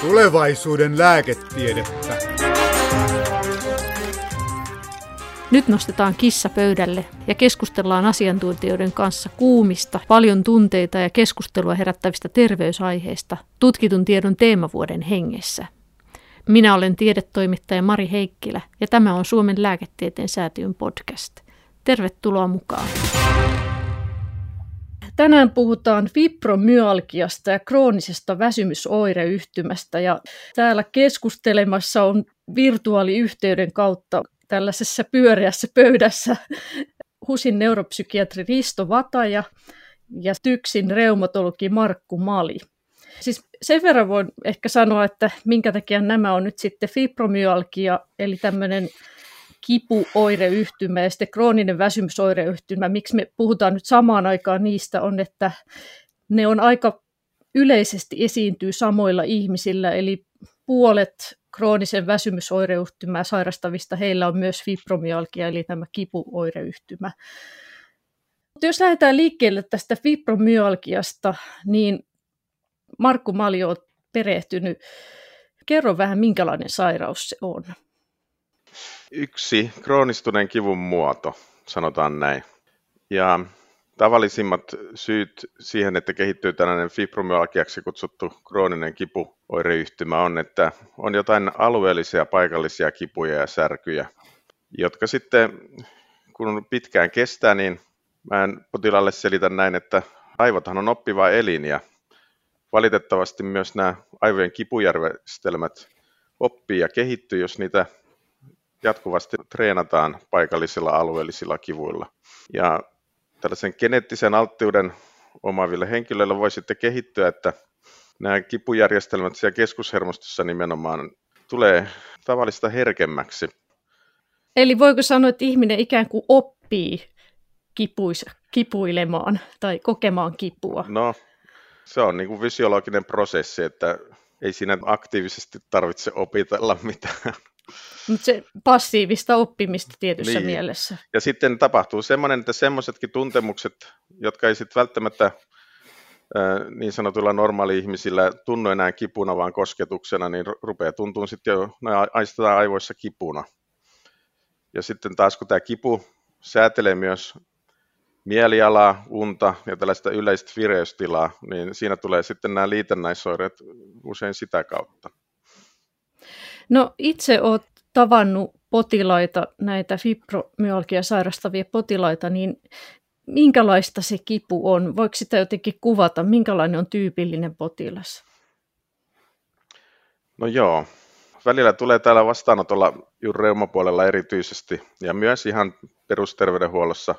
Tulevaisuuden lääketiedettä. Nyt nostetaan kissa pöydälle ja keskustellaan asiantuntijoiden kanssa kuumista, paljon tunteita ja keskustelua herättävistä terveysaiheista tutkitun tiedon teemavuoden hengessä. Minä olen tiedetoimittaja Mari Heikkilä ja tämä on Suomen lääketieteen säätiön podcast. Tervetuloa mukaan. Tänään puhutaan fibromyalgiasta ja kroonisesta väsymysoireyhtymästä ja täällä keskustelemassa on virtuaaliyhteyden kautta tällaisessa pyöreässä pöydässä HUSin neuropsykiatri Risto Vataja ja TYKSin reumatologi Markku Mali. Siis sen verran voin ehkä sanoa, että minkä takia nämä on nyt sitten fibromyalgia, eli tämmöinen kipuoireyhtymä ja sitten krooninen väsymysoireyhtymä. Miksi me puhutaan nyt samaan aikaan niistä on, että ne on aika yleisesti esiintyy samoilla ihmisillä, eli puolet kroonisen väsymysoireyhtymää sairastavista heillä on myös fibromyalgia, eli tämä kipuoireyhtymä. Mutta jos lähdetään liikkeelle tästä fibromyalgiasta, niin Markku Maljo on perehtynyt. Kerro vähän, minkälainen sairaus se on. Yksi kroonistuneen kivun muoto, sanotaan näin. Ja tavallisimmat syyt siihen, että kehittyy tällainen fibromyalgiaksi kutsuttu krooninen kipuoireyhtymä on, että on jotain alueellisia paikallisia kipuja ja särkyjä, jotka sitten kun pitkään kestää, niin mä en potilaalle selitä näin, että aivothan on oppiva elin ja valitettavasti myös nämä aivojen kipujärjestelmät oppii ja kehittyy, jos niitä jatkuvasti treenataan paikallisilla alueellisilla kivuilla. Ja tällaisen geneettisen alttiuden omaaville henkilöille voi sitten kehittyä, että nämä kipujärjestelmät siellä keskushermostossa nimenomaan tulee tavallista herkemmäksi. Eli voiko sanoa, että ihminen ikään kuin oppii kipuis, kipuilemaan tai kokemaan kipua? No, se on niin kuin fysiologinen prosessi, että ei siinä aktiivisesti tarvitse opitella mitään. Mutta se passiivista oppimista tietyssä niin. mielessä. Ja sitten tapahtuu semmoinen, että semmoisetkin tuntemukset, jotka ei sitten välttämättä niin sanotuilla normaali-ihmisillä tunnu enää kipuna, vaan kosketuksena, niin rupeaa tuntuu sitten jo, ne aistetaan aivoissa kipuna. Ja sitten taas kun tämä kipu säätelee myös mielialaa, unta ja tällaista yleistä vireystilaa, niin siinä tulee sitten nämä liitännäisoireet usein sitä kautta. No itse olet tavannut potilaita, näitä fibromyalgia sairastavia potilaita, niin minkälaista se kipu on? Voiko sitä jotenkin kuvata? Minkälainen on tyypillinen potilas? No joo, välillä tulee täällä vastaanotolla juuri reumapuolella erityisesti ja myös ihan perusterveydenhuollossa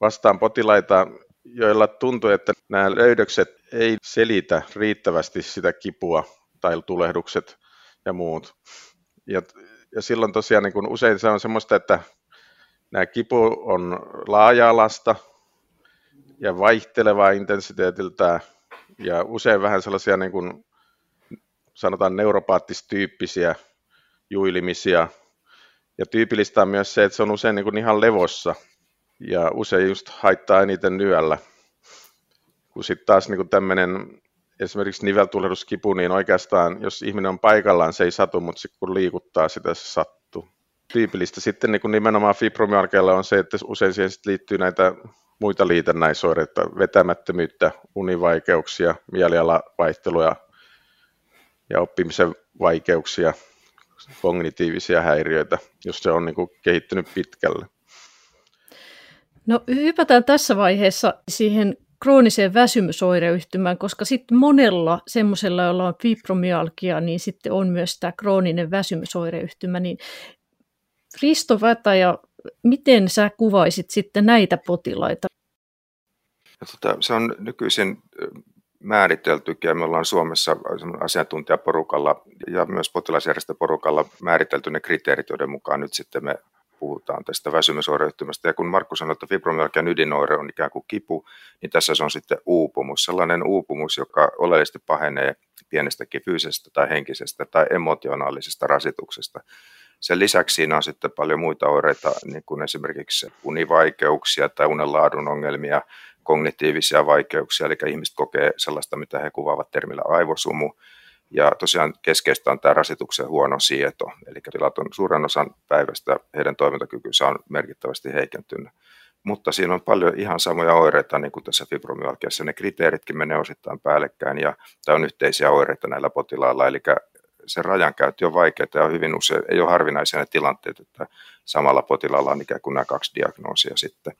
vastaan potilaita, joilla tuntuu, että nämä löydökset ei selitä riittävästi sitä kipua tai tulehdukset ja muut. Ja, ja silloin tosiaan niin kun usein se on semmoista, että nämä kipu on laaja-alasta ja vaihtelevaa intensiteetiltä ja usein vähän sellaisia niin kuin sanotaan neuropaattistyyppisiä juilimisia. Ja tyypillistä on myös se, että se on usein niin kuin ihan levossa ja usein just haittaa eniten yöllä. Kun sitten taas niin kuin tämmöinen esimerkiksi niveltulehduskipu, niin oikeastaan jos ihminen on paikallaan, se ei satu, mutta sitten kun liikuttaa sitä, se sattuu. Tyypillistä sitten niin kuin nimenomaan fibromyalgialla on se, että usein siihen liittyy näitä muita liitännäisoireita, vetämättömyyttä, univaikeuksia, mielialavaihtelua ja oppimisen vaikeuksia, kognitiivisia häiriöitä, jos se on niin kuin kehittynyt pitkälle. No hypätään tässä vaiheessa siihen krooniseen väsymysoireyhtymään, koska sitten monella semmoisella, jolla on fibromyalgia, niin sitten on myös tämä krooninen väsymysoireyhtymä. Niin Risto ja miten sä kuvaisit sitten näitä potilaita? Tota, se on nykyisin määriteltykin ja me ollaan Suomessa asiantuntijaporukalla ja myös potilasjärjestöporukalla määritelty ne kriteerit, joiden mukaan nyt sitten me puhutaan tästä väsymysoireyhtymästä. Ja kun Markku sanoi, että fibromyalgian ydinoire on ikään kuin kipu, niin tässä se on sitten uupumus. Sellainen uupumus, joka oleellisesti pahenee pienestäkin fyysisestä tai henkisestä tai emotionaalisesta rasituksesta. Sen lisäksi siinä on sitten paljon muita oireita, niin kuin esimerkiksi univaikeuksia tai unenlaadun ongelmia, kognitiivisia vaikeuksia, eli ihmiset kokee sellaista, mitä he kuvaavat termillä aivosumu, ja tosiaan keskeistä on tämä rasituksen huono sieto, eli tilat on suuren osan päivästä heidän toimintakykynsä on merkittävästi heikentynyt. Mutta siinä on paljon ihan samoja oireita niin kuin tässä fibromyalgiassa. Ne kriteeritkin menee osittain päällekkäin ja tämä on yhteisiä oireita näillä potilailla. Eli se rajankäynti on vaikeaa ja hyvin usein ei ole harvinaisia ne tilanteet, että samalla potilaalla on ikään kuin nämä kaksi diagnoosia sitten.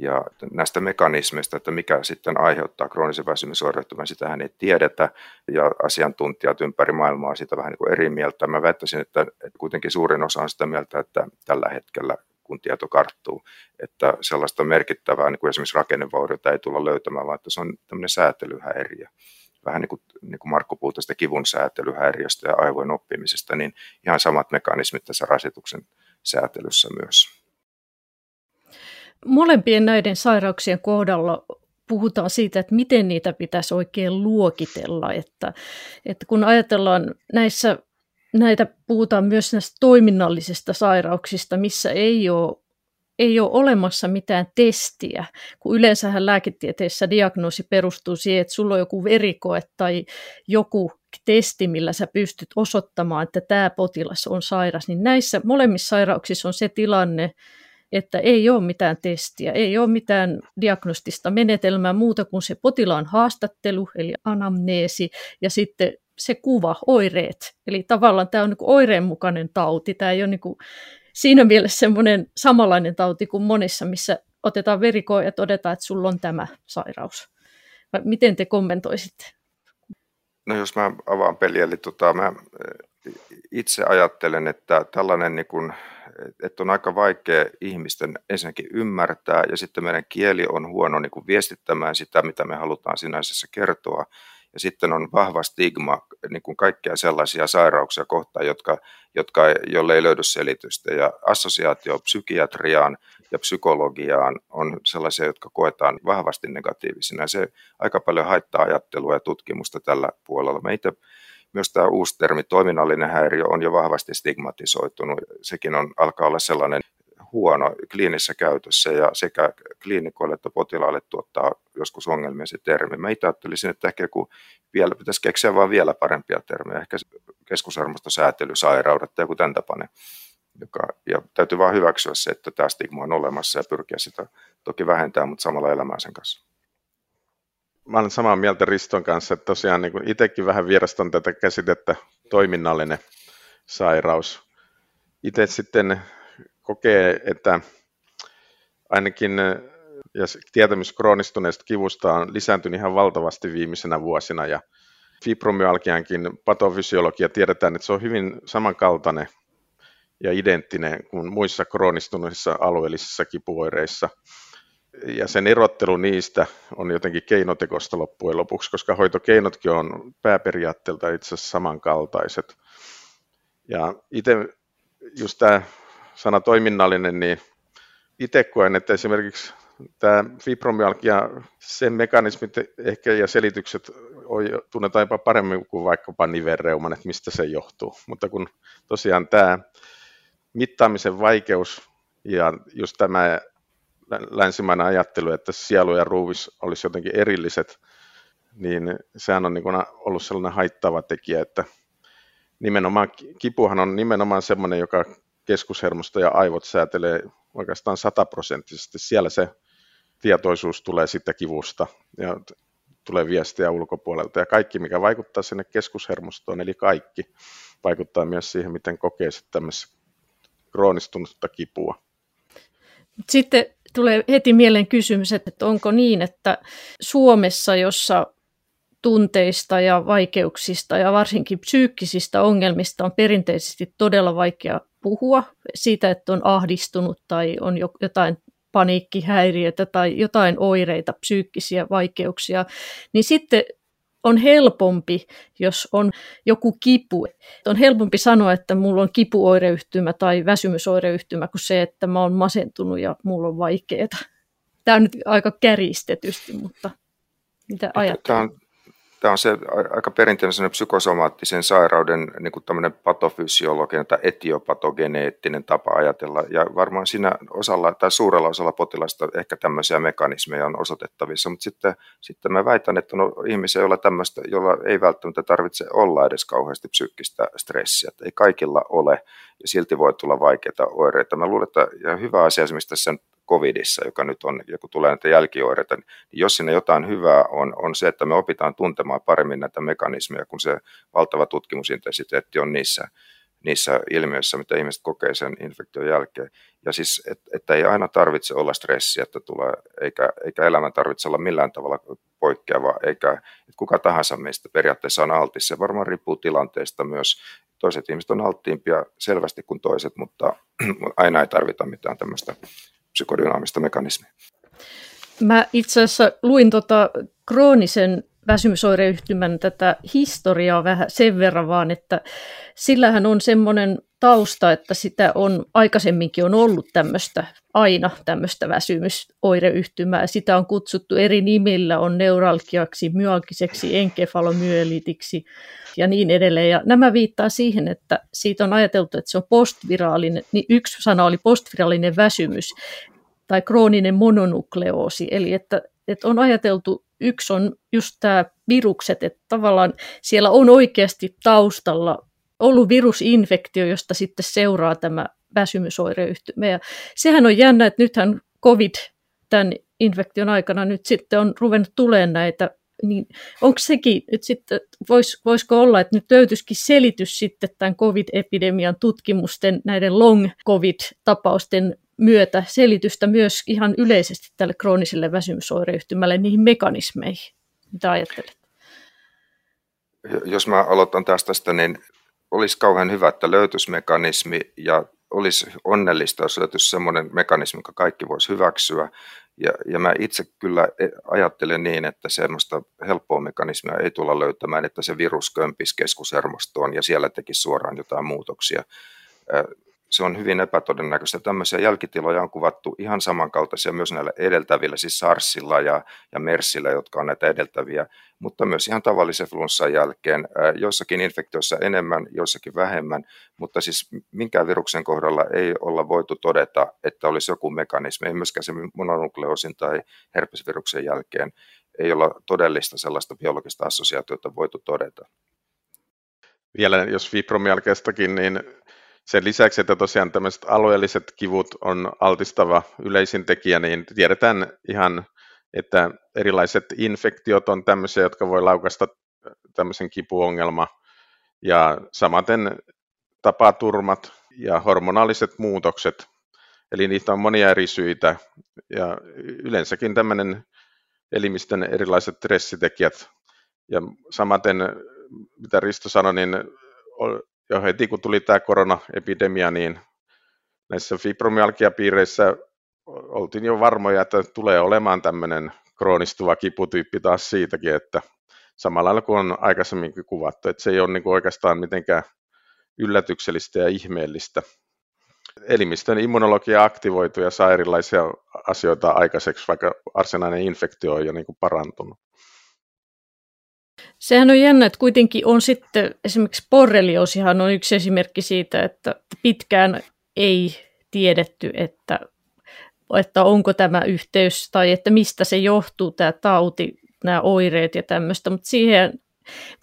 Ja näistä mekanismeista, että mikä sitten aiheuttaa kroonisen väsymysoireyhtymän, sitähän ei tiedetä, ja asiantuntijat ympäri maailmaa sitä vähän niin kuin eri mieltä. Mä väittäisin, että kuitenkin suurin osa on sitä mieltä, että tällä hetkellä kun tieto karttuu, että sellaista merkittävää niin kuin esimerkiksi rakennevauriota ei tulla löytämään, vaan että se on tämmöinen säätelyhäiriö. Vähän niin kuin, niin kuin Markku puhui tästä kivun säätelyhäiriöstä ja aivojen oppimisesta, niin ihan samat mekanismit tässä rasituksen säätelyssä myös. Molempien näiden sairauksien kohdalla puhutaan siitä, että miten niitä pitäisi oikein luokitella. Että, että kun ajatellaan näissä, näitä puhutaan myös näistä toiminnallisista sairauksista, missä ei ole, ei ole olemassa mitään testiä, kun yleensähän lääketieteessä diagnoosi perustuu siihen, että sulla on joku verikoe tai joku testi, millä sä pystyt osoittamaan, että tämä potilas on sairas, niin näissä molemmissa sairauksissa on se tilanne, että ei ole mitään testiä, ei ole mitään diagnostista menetelmää muuta kuin se potilaan haastattelu, eli anamneesi, ja sitten se kuva, oireet. Eli tavallaan tämä on niin oireenmukainen tauti. Tämä ei ole niin kuin siinä mielessä semmoinen samanlainen tauti kuin monissa, missä otetaan verikoe ja todetaan, että sulla on tämä sairaus. Vai miten te kommentoisitte? No jos mä avaan peliä, eli tota, mä itse ajattelen, että tällainen niin kuin että on aika vaikea ihmisten ensinnäkin ymmärtää ja sitten meidän kieli on huono niin kuin viestittämään sitä, mitä me halutaan sinänsä kertoa. Ja sitten on vahva stigma niin kuin kaikkia sellaisia sairauksia kohtaan, jotka, jotka, jolle ei löydy selitystä. Ja assosiaatio psykiatriaan ja psykologiaan on sellaisia, jotka koetaan vahvasti negatiivisina. Se aika paljon haittaa ajattelua ja tutkimusta tällä puolella. Mä itse myös tämä uusi termi toiminnallinen häiriö on jo vahvasti stigmatisoitunut. Sekin on, alkaa olla sellainen huono kliinisessä käytössä ja sekä kliinikoille että potilaille tuottaa joskus ongelmia se termi. Mä itse ajattelisin, että ehkä joku vielä, pitäisi keksiä vaan vielä parempia termejä, ehkä keskusarmastosäätelysairaudet tai joku tämän tapainen. Joka, ja täytyy vaan hyväksyä se, että tämä stigma on olemassa ja pyrkiä sitä toki vähentää, mutta samalla elämään sen kanssa mä olen samaa mieltä Riston kanssa, että tosiaan niin itsekin vähän vierastan tätä käsitettä toiminnallinen sairaus. Itse sitten kokee, että ainakin ja tietämys kroonistuneesta kivusta on lisääntynyt ihan valtavasti viimeisenä vuosina ja fibromyalgiankin patofysiologia tiedetään, että se on hyvin samankaltainen ja identtinen kuin muissa kroonistuneissa alueellisissa kipuoireissa ja sen erottelu niistä on jotenkin keinotekosta loppujen lopuksi, koska hoitokeinotkin on pääperiaatteelta itse asiassa samankaltaiset. Ja itse just tämä sana toiminnallinen, niin itse koen, että esimerkiksi tämä fibromyalgia, sen mekanismit ehkä ja selitykset tunnetaan jopa paremmin kuin vaikkapa nivelreuman, että mistä se johtuu. Mutta kun tosiaan tämä mittaamisen vaikeus ja just tämä länsimainen ajattelu, että sielu ja ruuvis olisi jotenkin erilliset, niin sehän on niin ollut sellainen haittava tekijä, että nimenomaan kipuhan on nimenomaan semmoinen, joka keskushermosto ja aivot säätelee oikeastaan sataprosenttisesti. Siellä se tietoisuus tulee sitten kivusta ja tulee viestiä ulkopuolelta. Ja kaikki, mikä vaikuttaa sinne keskushermostoon, eli kaikki, vaikuttaa myös siihen, miten kokee sitten tämmöistä kroonistunutta kipua. Sitten tulee heti mieleen kysymys, että onko niin, että Suomessa, jossa tunteista ja vaikeuksista ja varsinkin psyykkisistä ongelmista on perinteisesti todella vaikea puhua siitä, että on ahdistunut tai on jotain paniikkihäiriötä tai jotain oireita, psyykkisiä vaikeuksia, niin sitten on helpompi, jos on joku kipu. On helpompi sanoa, että mulla on kipuoireyhtymä tai väsymysoireyhtymä kuin se, että mä oon masentunut ja mulla on vaikeaa. Tämä on nyt aika kärjistetysti, mutta mitä ajattelet? Tämä on, tämä on se aika perinteinen psykosomaattisen sairauden niin kuin patofysiologinen tai etiopatogeneettinen tapa ajatella. Ja varmaan siinä osalla tai suurella osalla potilasta ehkä tämmöisiä mekanismeja on osoitettavissa, mutta sitten, sitten mä väitän, että on ihmisiä, joilla, tämmöistä, joilla ei välttämättä tarvitse olla edes kauheasti psyykkistä stressiä. Että ei kaikilla ole ja silti voi tulla vaikeita oireita. Mä luulen, että ja hyvä asia esimerkiksi tässä covidissa, joka nyt on, ja kun tulee näitä jälkioireita, niin jos sinne jotain hyvää on, on se, että me opitaan tuntemaan paremmin näitä mekanismeja, kun se valtava tutkimusintensiteetti on niissä, niissä ilmiöissä, mitä ihmiset kokee sen infektion jälkeen. Ja siis, et, että ei aina tarvitse olla stressiä, että tulee, eikä, eikä elämä tarvitse olla millään tavalla poikkeava, eikä että kuka tahansa meistä periaatteessa on altis. Se varmaan riippuu tilanteesta myös. Toiset ihmiset on alttiimpia selvästi kuin toiset, mutta aina ei tarvita mitään tämmöistä psykodynaamista mekanismia. Mä itse asiassa luin tota kroonisen väsymysoireyhtymän tätä historiaa vähän sen verran vaan, että sillähän on semmoinen tausta, että sitä on aikaisemminkin on ollut tämmöistä, aina tämmöistä väsymysoireyhtymää. Sitä on kutsuttu eri nimillä, on neuralgiaksi, myalgiseksi, enkefalomyelitiksi ja niin edelleen. Ja nämä viittaa siihen, että siitä on ajateltu, että se on postviraalinen, niin yksi sana oli postviraalinen väsymys tai krooninen mononukleoosi, eli että, että on ajateltu, yksi on just tämä virukset, että tavallaan siellä on oikeasti taustalla ollut virusinfektio, josta sitten seuraa tämä väsymysoireyhtymä. Ja sehän on jännä, että nythän COVID tämän infektion aikana nyt sitten on ruvennut tulemaan näitä niin onko sekin nyt sitten, vois, voisiko olla, että nyt löytyisikin selitys sitten tämän COVID-epidemian tutkimusten, näiden long COVID-tapausten myötä selitystä myös ihan yleisesti tälle krooniselle väsymysoireyhtymälle, niihin mekanismeihin. Mitä ajattelet? Jos mä aloitan tästä, niin olisi kauhean hyvä, että löytyisi mekanismi ja olisi onnellista, jos löytyisi sellainen mekanismi, joka kaikki voisi hyväksyä. Ja, ja mä itse kyllä e, ajattelen niin, että semmoista helppoa mekanismia ei tulla löytämään, että se virus kömpisi keskushermostoon ja siellä tekisi suoraan jotain muutoksia se on hyvin epätodennäköistä. Tämmöisiä jälkitiloja on kuvattu ihan samankaltaisia myös näillä edeltävillä, siis SARSilla ja, ja MERSillä, jotka on näitä edeltäviä, mutta myös ihan tavallisen flunssan jälkeen. Joissakin infektioissa enemmän, joissakin vähemmän, mutta siis minkään viruksen kohdalla ei olla voitu todeta, että olisi joku mekanismi, ei myöskään se mononukleosin tai herpesviruksen jälkeen ei olla todellista sellaista biologista assosiaatiota voitu todeta. Vielä jos fibromyalgiastakin, niin sen lisäksi, että tosiaan tämmöiset alueelliset kivut on altistava yleisin tekijä, niin tiedetään ihan, että erilaiset infektiot on tämmöisiä, jotka voi laukasta tämmöisen kipuongelma. Ja samaten tapaturmat ja hormonaaliset muutokset, eli niitä on monia eri syitä. Ja yleensäkin tämmöinen elimistön erilaiset stressitekijät. Ja samaten, mitä Risto sanoi, niin jo heti kun tuli tämä koronaepidemia, niin näissä fibromyalgiapiireissä oltiin jo varmoja, että tulee olemaan tämmöinen kroonistuva kiputyyppi taas siitäkin, että samalla lailla kuin on aikaisemminkin kuvattu, että se ei ole niin kuin oikeastaan mitenkään yllätyksellistä ja ihmeellistä. Elimistön immunologia aktivoituu ja saa erilaisia asioita aikaiseksi, vaikka arsenainen infektio on jo niin kuin parantunut. Sehän on jännä, että kuitenkin on sitten esimerkiksi borreliosihan on yksi esimerkki siitä, että pitkään ei tiedetty, että, että onko tämä yhteys tai että mistä se johtuu tämä tauti, nämä oireet ja tämmöistä, mutta siihen,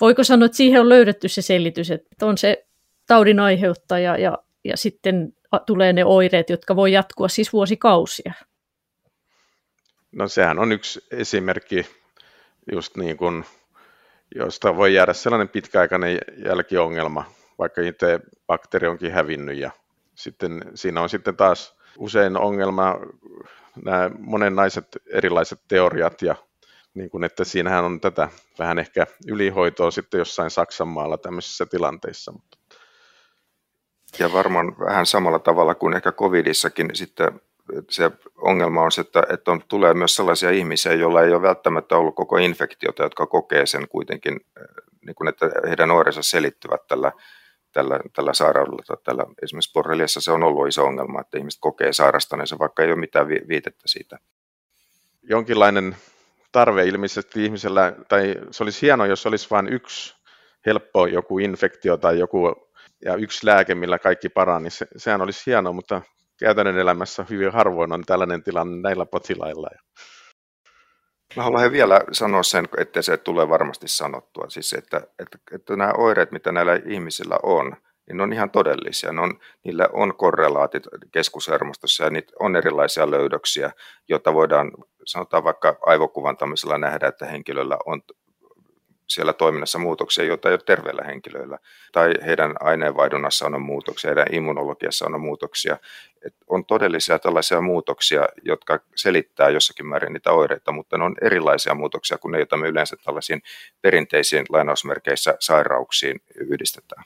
voiko sanoa, että siihen on löydetty se selitys, että on se taudin aiheuttaja ja, ja sitten tulee ne oireet, jotka voi jatkua siis vuosikausia. No sehän on yksi esimerkki just niin kuin josta voi jäädä sellainen pitkäaikainen jälkiongelma, vaikka itse bakteeri onkin hävinnyt. Ja sitten siinä on sitten taas usein ongelma nämä monennaiset erilaiset teoriat ja niin kuin, että siinähän on tätä vähän ehkä ylihoitoa sitten jossain Saksan maalla tämmöisissä tilanteissa. Ja varmaan vähän samalla tavalla kuin ehkä covidissakin sitten se ongelma on se, että, että on, tulee myös sellaisia ihmisiä, joilla ei ole välttämättä ollut koko infektiota, jotka kokee sen kuitenkin, äh, niin kuin, että heidän oirensa selittyvät tällä, tällä, tällä sairaudella tällä, esimerkiksi borreliassa se on ollut iso ongelma, että ihmiset kokee sairastaneensa, vaikka ei ole mitään viitettä siitä. Jonkinlainen tarve ilmeisesti ihmisellä, tai se olisi hienoa, jos olisi vain yksi helppo joku infektio tai joku ja yksi lääke, millä kaikki paranisi, niin se, sehän olisi hienoa, mutta käytännön elämässä hyvin harvoin on tällainen tilanne näillä potilailla. Mä haluan vielä sanoa sen, että se tulee varmasti sanottua, siis että, että, että nämä oireet, mitä näillä ihmisillä on, niin ne on ihan todellisia. Ne on, niillä on korrelaatit keskushermostossa ja niitä on erilaisia löydöksiä, joita voidaan sanotaan vaikka aivokuvantamisella nähdä, että henkilöllä on siellä toiminnassa muutoksia, joita ei ole terveillä henkilöillä. Tai heidän aineenvaihdunnassa on muutoksia, heidän immunologiassa on muutoksia. Et on todellisia tällaisia muutoksia, jotka selittää jossakin määrin niitä oireita, mutta ne on erilaisia muutoksia kuin ne, joita me yleensä tällaisiin perinteisiin lainausmerkeissä sairauksiin yhdistetään.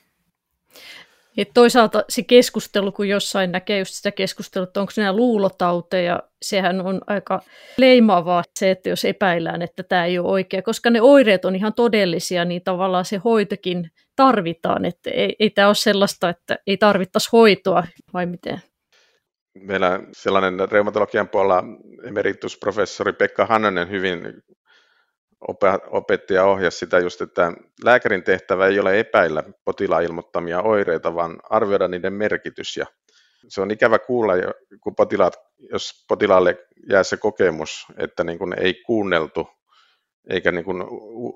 Et toisaalta se keskustelu, kun jossain näkee just sitä keskustelua, että onko nämä luulotauteja, sehän on aika leimaavaa se, että jos epäillään, että tämä ei ole oikea, koska ne oireet on ihan todellisia, niin tavallaan se hoitokin tarvitaan, että ei, ei tämä ole sellaista, että ei tarvittaisi hoitoa, vai miten? Meillä sellainen reumatologian puolella emeritusprofessori Pekka Hannanen hyvin opetti ja ohjasi sitä just, että lääkärin tehtävä ei ole epäillä potilaan ilmoittamia oireita, vaan arvioida niiden merkitys. Ja se on ikävä kuulla, kun potilaat, jos potilaalle jää se kokemus, että niin kuin ei kuunneltu eikä niin kuin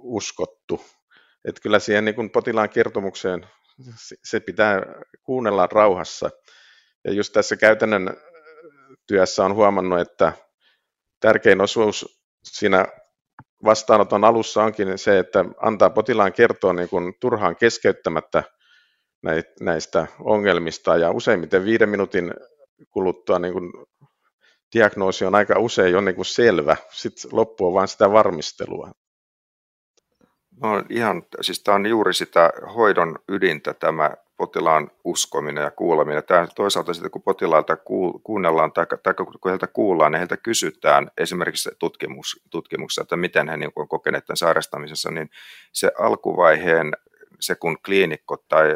uskottu. Että kyllä siihen niin kuin potilaan kertomukseen se pitää kuunnella rauhassa. Ja just tässä käytännön työssä on huomannut, että tärkein osuus siinä vastaanoton alussa onkin se, että antaa potilaan kertoa niin kuin turhaan keskeyttämättä näistä ongelmista ja useimmiten viiden minuutin kuluttua niin kuin diagnoosi on aika usein jo niin kuin selvä, sitten loppu on vain sitä varmistelua. No ihan, siis tämä on juuri sitä hoidon ydintä tämä potilaan uskominen ja kuuleminen. Tämä toisaalta sitten, kun potilailta kuunnellaan tai, tai kun heiltä kuullaan, niin heiltä kysytään esimerkiksi tutkimus, tutkimuksessa, että miten he niin on kokeneet tämän sairastamisessa, niin se alkuvaiheen se kun kliinikko tai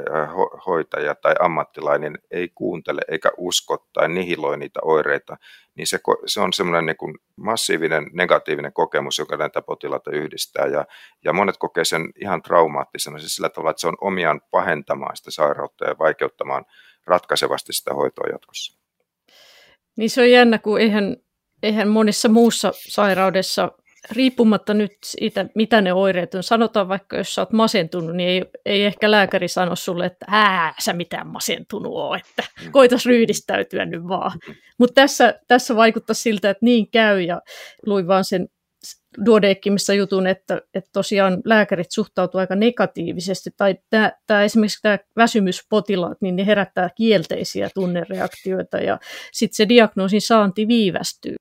hoitaja tai ammattilainen ei kuuntele eikä usko tai nihiloi niitä oireita, niin se, se on semmoinen niin massiivinen negatiivinen kokemus, joka näitä potilaita yhdistää. Ja, ja monet kokee sen ihan traumaattisena, siis sillä tavalla, että se on omiaan pahentamaan sitä sairautta ja vaikeuttamaan ratkaisevasti sitä hoitoa jatkossa. Niin se on jännä, kun eihän, eihän monissa muussa sairaudessa riippumatta nyt siitä, mitä ne oireet on, sanotaan vaikka, jos sä oot masentunut, niin ei, ei ehkä lääkäri sano sulle, että ää, sä mitään masentunut oo, että mm. koitas ryhdistäytyä nyt vaan. Mutta tässä, tässä vaikuttaa siltä, että niin käy, ja luin vaan sen Duodeckimissa jutun, että, että tosiaan lääkärit suhtautuvat aika negatiivisesti, tai tämä, tämä esimerkiksi tämä väsymyspotilaat, niin ne herättää kielteisiä tunnereaktioita, ja sitten se diagnoosin saanti viivästyy.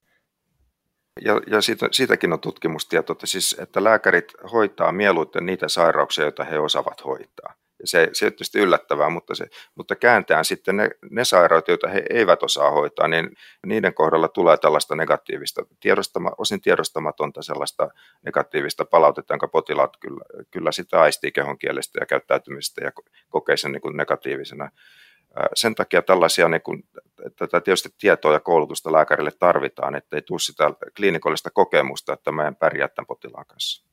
Ja, ja siitä, siitäkin on tutkimustietoa, että, siis, että lääkärit hoitaa mieluiten niitä sairauksia, joita he osaavat hoitaa. Ja se, se on tietysti yllättävää, mutta, se, mutta kääntään sitten ne, ne sairaudet, joita he eivät osaa hoitaa, niin niiden kohdalla tulee tällaista negatiivista, tiedostama, osin tiedostamatonta sellaista negatiivista palautetta, jonka potilaat kyllä, kyllä sitä aistii kehon kielestä ja käyttäytymisestä ja kokee sen niin kuin negatiivisena sen takia tällaisia, niin kuin, tätä tietysti tietoa ja koulutusta lääkärille tarvitaan, ettei tule sitä kliinikollista kokemusta, että meidän pärjää tämän potilaan kanssa.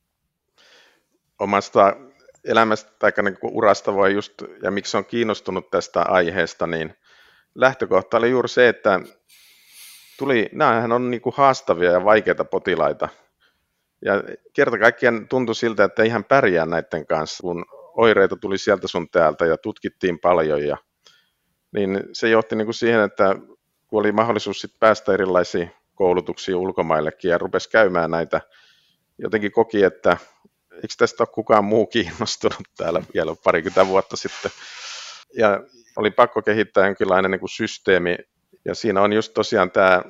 Omasta elämästä tai niin urasta voi just, ja miksi on kiinnostunut tästä aiheesta, niin lähtökohta oli juuri se, että tuli, nämähän on niin kuin haastavia ja vaikeita potilaita. Ja kerta kaikkiaan tuntui siltä, että ihan pärjää näiden kanssa, kun oireita tuli sieltä sun täältä ja tutkittiin paljon ja niin se johti niin kuin siihen, että kun oli mahdollisuus sit päästä erilaisiin koulutuksiin ulkomaillekin ja rupesi käymään näitä, jotenkin koki, että eikö tästä ole kukaan muu kiinnostunut täällä vielä parikymmentä vuotta sitten. Ja oli pakko kehittää jonkinlainen niin kuin systeemi, ja siinä on just tosiaan tämä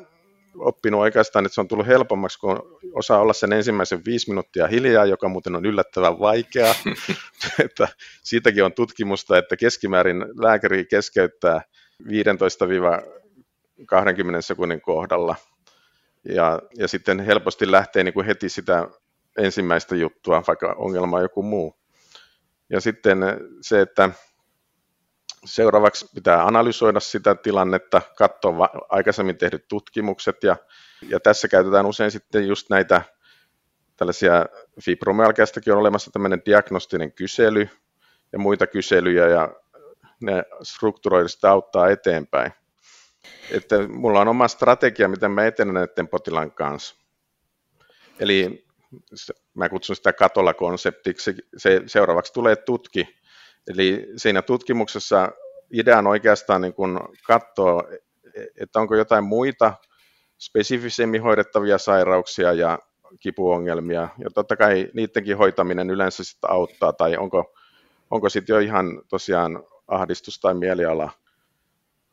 oppinut oikeastaan, että se on tullut helpommaksi, kun osaa olla sen ensimmäisen viisi minuuttia hiljaa, joka muuten on yllättävän vaikeaa. että siitäkin on tutkimusta, että keskimäärin lääkäri keskeyttää 15-20 sekunnin kohdalla. Ja, ja sitten helposti lähtee niin kuin heti sitä ensimmäistä juttua, vaikka ongelma on joku muu. Ja sitten se, että seuraavaksi pitää analysoida sitä tilannetta, katsoa aikaisemmin tehdyt tutkimukset ja, ja tässä käytetään usein sitten just näitä tällaisia fibromyalgiastakin on olemassa tämmöinen diagnostinen kysely ja muita kyselyjä ja ne strukturoidusti auttaa eteenpäin. Että mulla on oma strategia, miten mä etenen näiden potilaan kanssa. Eli mä kutsun sitä katola-konseptiksi. Se, seuraavaksi tulee tutki. Eli siinä tutkimuksessa idea on oikeastaan niin kuin katsoa, että onko jotain muita spesifisemmin hoidettavia sairauksia ja kipuongelmia. Ja totta kai niidenkin hoitaminen yleensä sitten auttaa, tai onko, onko sitten jo ihan tosiaan ahdistus tai mieliala,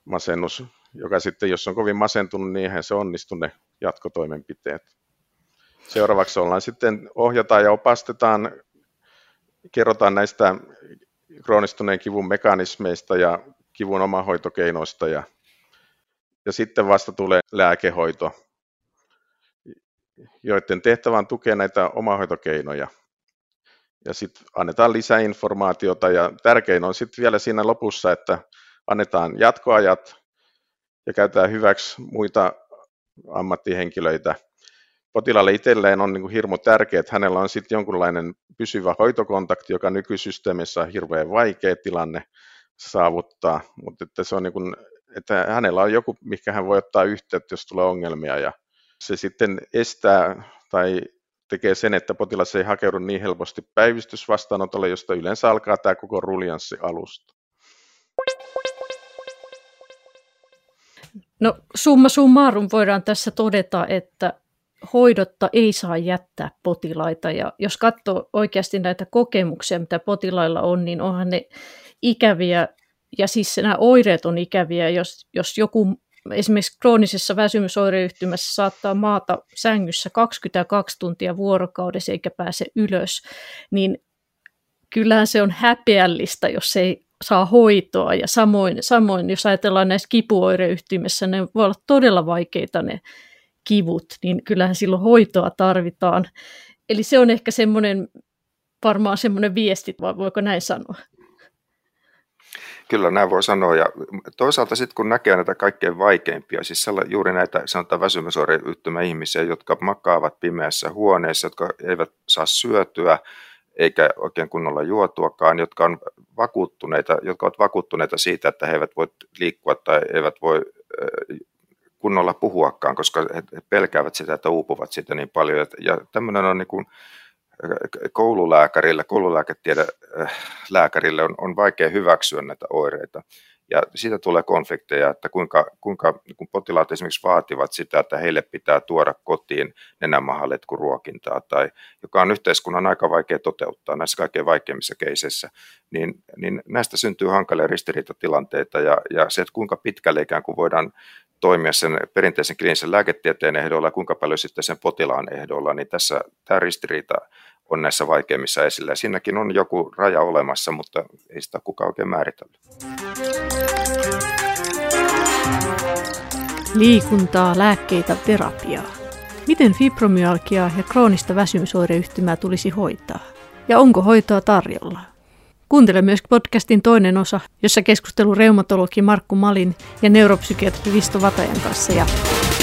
masennus, joka sitten, jos on kovin masentunut, niin eihän se onnistu ne jatkotoimenpiteet. Seuraavaksi ollaan sitten, ohjataan ja opastetaan, kerrotaan näistä kroonistuneen kivun mekanismeista ja kivun omahoitokeinoista ja, ja sitten vasta tulee lääkehoito, joiden tehtävä on tukea näitä omahoitokeinoja. Ja sitten annetaan lisäinformaatiota ja tärkein on sitten vielä siinä lopussa, että annetaan jatkoajat ja käytetään hyväksi muita ammattihenkilöitä. Potilaalle itselleen on niin kuin hirmu tärkeää, että hänellä on sitten jonkunlainen pysyvä hoitokontakti, joka nykysysteemissä on hirveän vaikea tilanne saavuttaa, mutta että se on niin kuin, että hänellä on joku, mikä hän voi ottaa yhteyttä, jos tulee ongelmia ja se sitten estää tai tekee sen, että potilas ei hakeudu niin helposti päivystysvastaanotolle, josta yleensä alkaa tämä koko ruljanssi alusta. No summa summarum voidaan tässä todeta, että hoidotta ei saa jättää potilaita. Ja jos katsoo oikeasti näitä kokemuksia, mitä potilailla on, niin onhan ne ikäviä, ja siis nämä oireet on ikäviä, jos, jos joku esimerkiksi kroonisessa väsymysoireyhtymässä saattaa maata sängyssä 22 tuntia vuorokaudessa eikä pääse ylös, niin kyllähän se on häpeällistä, jos ei saa hoitoa. Ja samoin, samoin jos ajatellaan näissä kipuoireyhtymissä, ne voi olla todella vaikeita ne kivut, niin kyllähän silloin hoitoa tarvitaan. Eli se on ehkä semmoinen, varmaan semmoinen viesti, vai voiko näin sanoa? Kyllä, näin voi sanoa. Ja toisaalta sitten kun näkee näitä kaikkein vaikeimpia, siis juuri näitä sanotaan väsymysoireyhtymä ihmisiä, jotka makaavat pimeässä huoneessa, jotka eivät saa syötyä, eikä oikein kunnolla juotuakaan, jotka, on vakuuttuneita, jotka ovat vakuuttuneita siitä, että he eivät voi liikkua tai eivät voi kunnolla puhuakaan, koska he pelkäävät sitä, että uupuvat sitä niin paljon. Ja tämmöinen on niin kuin koululääkärille, koululääketiede lääkärille on, on vaikea hyväksyä näitä oireita. Ja siitä tulee konflikteja, että kuinka, kuinka kun potilaat esimerkiksi vaativat sitä, että heille pitää tuoda kotiin nenämahaletkuruokintaa, tai joka on yhteiskunnan aika vaikea toteuttaa näissä kaikkein vaikeimmissa keiseissä, niin, niin näistä syntyy hankalia ristiriitatilanteita, ja, ja se, että kuinka pitkälle ikään kuin voidaan toimia sen perinteisen kliinisen lääketieteen ehdolla ja kuinka paljon sitten sen potilaan ehdolla, niin tässä tämä ristiriita on näissä vaikeimmissa esillä. Siinäkin on joku raja olemassa, mutta ei sitä kukaan oikein määritellyt. Liikuntaa, lääkkeitä, terapiaa. Miten fibromyalgiaa ja kroonista väsymysoireyhtymää tulisi hoitaa? Ja onko hoitoa tarjolla? Kuuntele myös podcastin toinen osa, jossa keskustelu reumatologi Markku Malin ja neuropsykiatri Risto Vatajan kanssa jatkuu.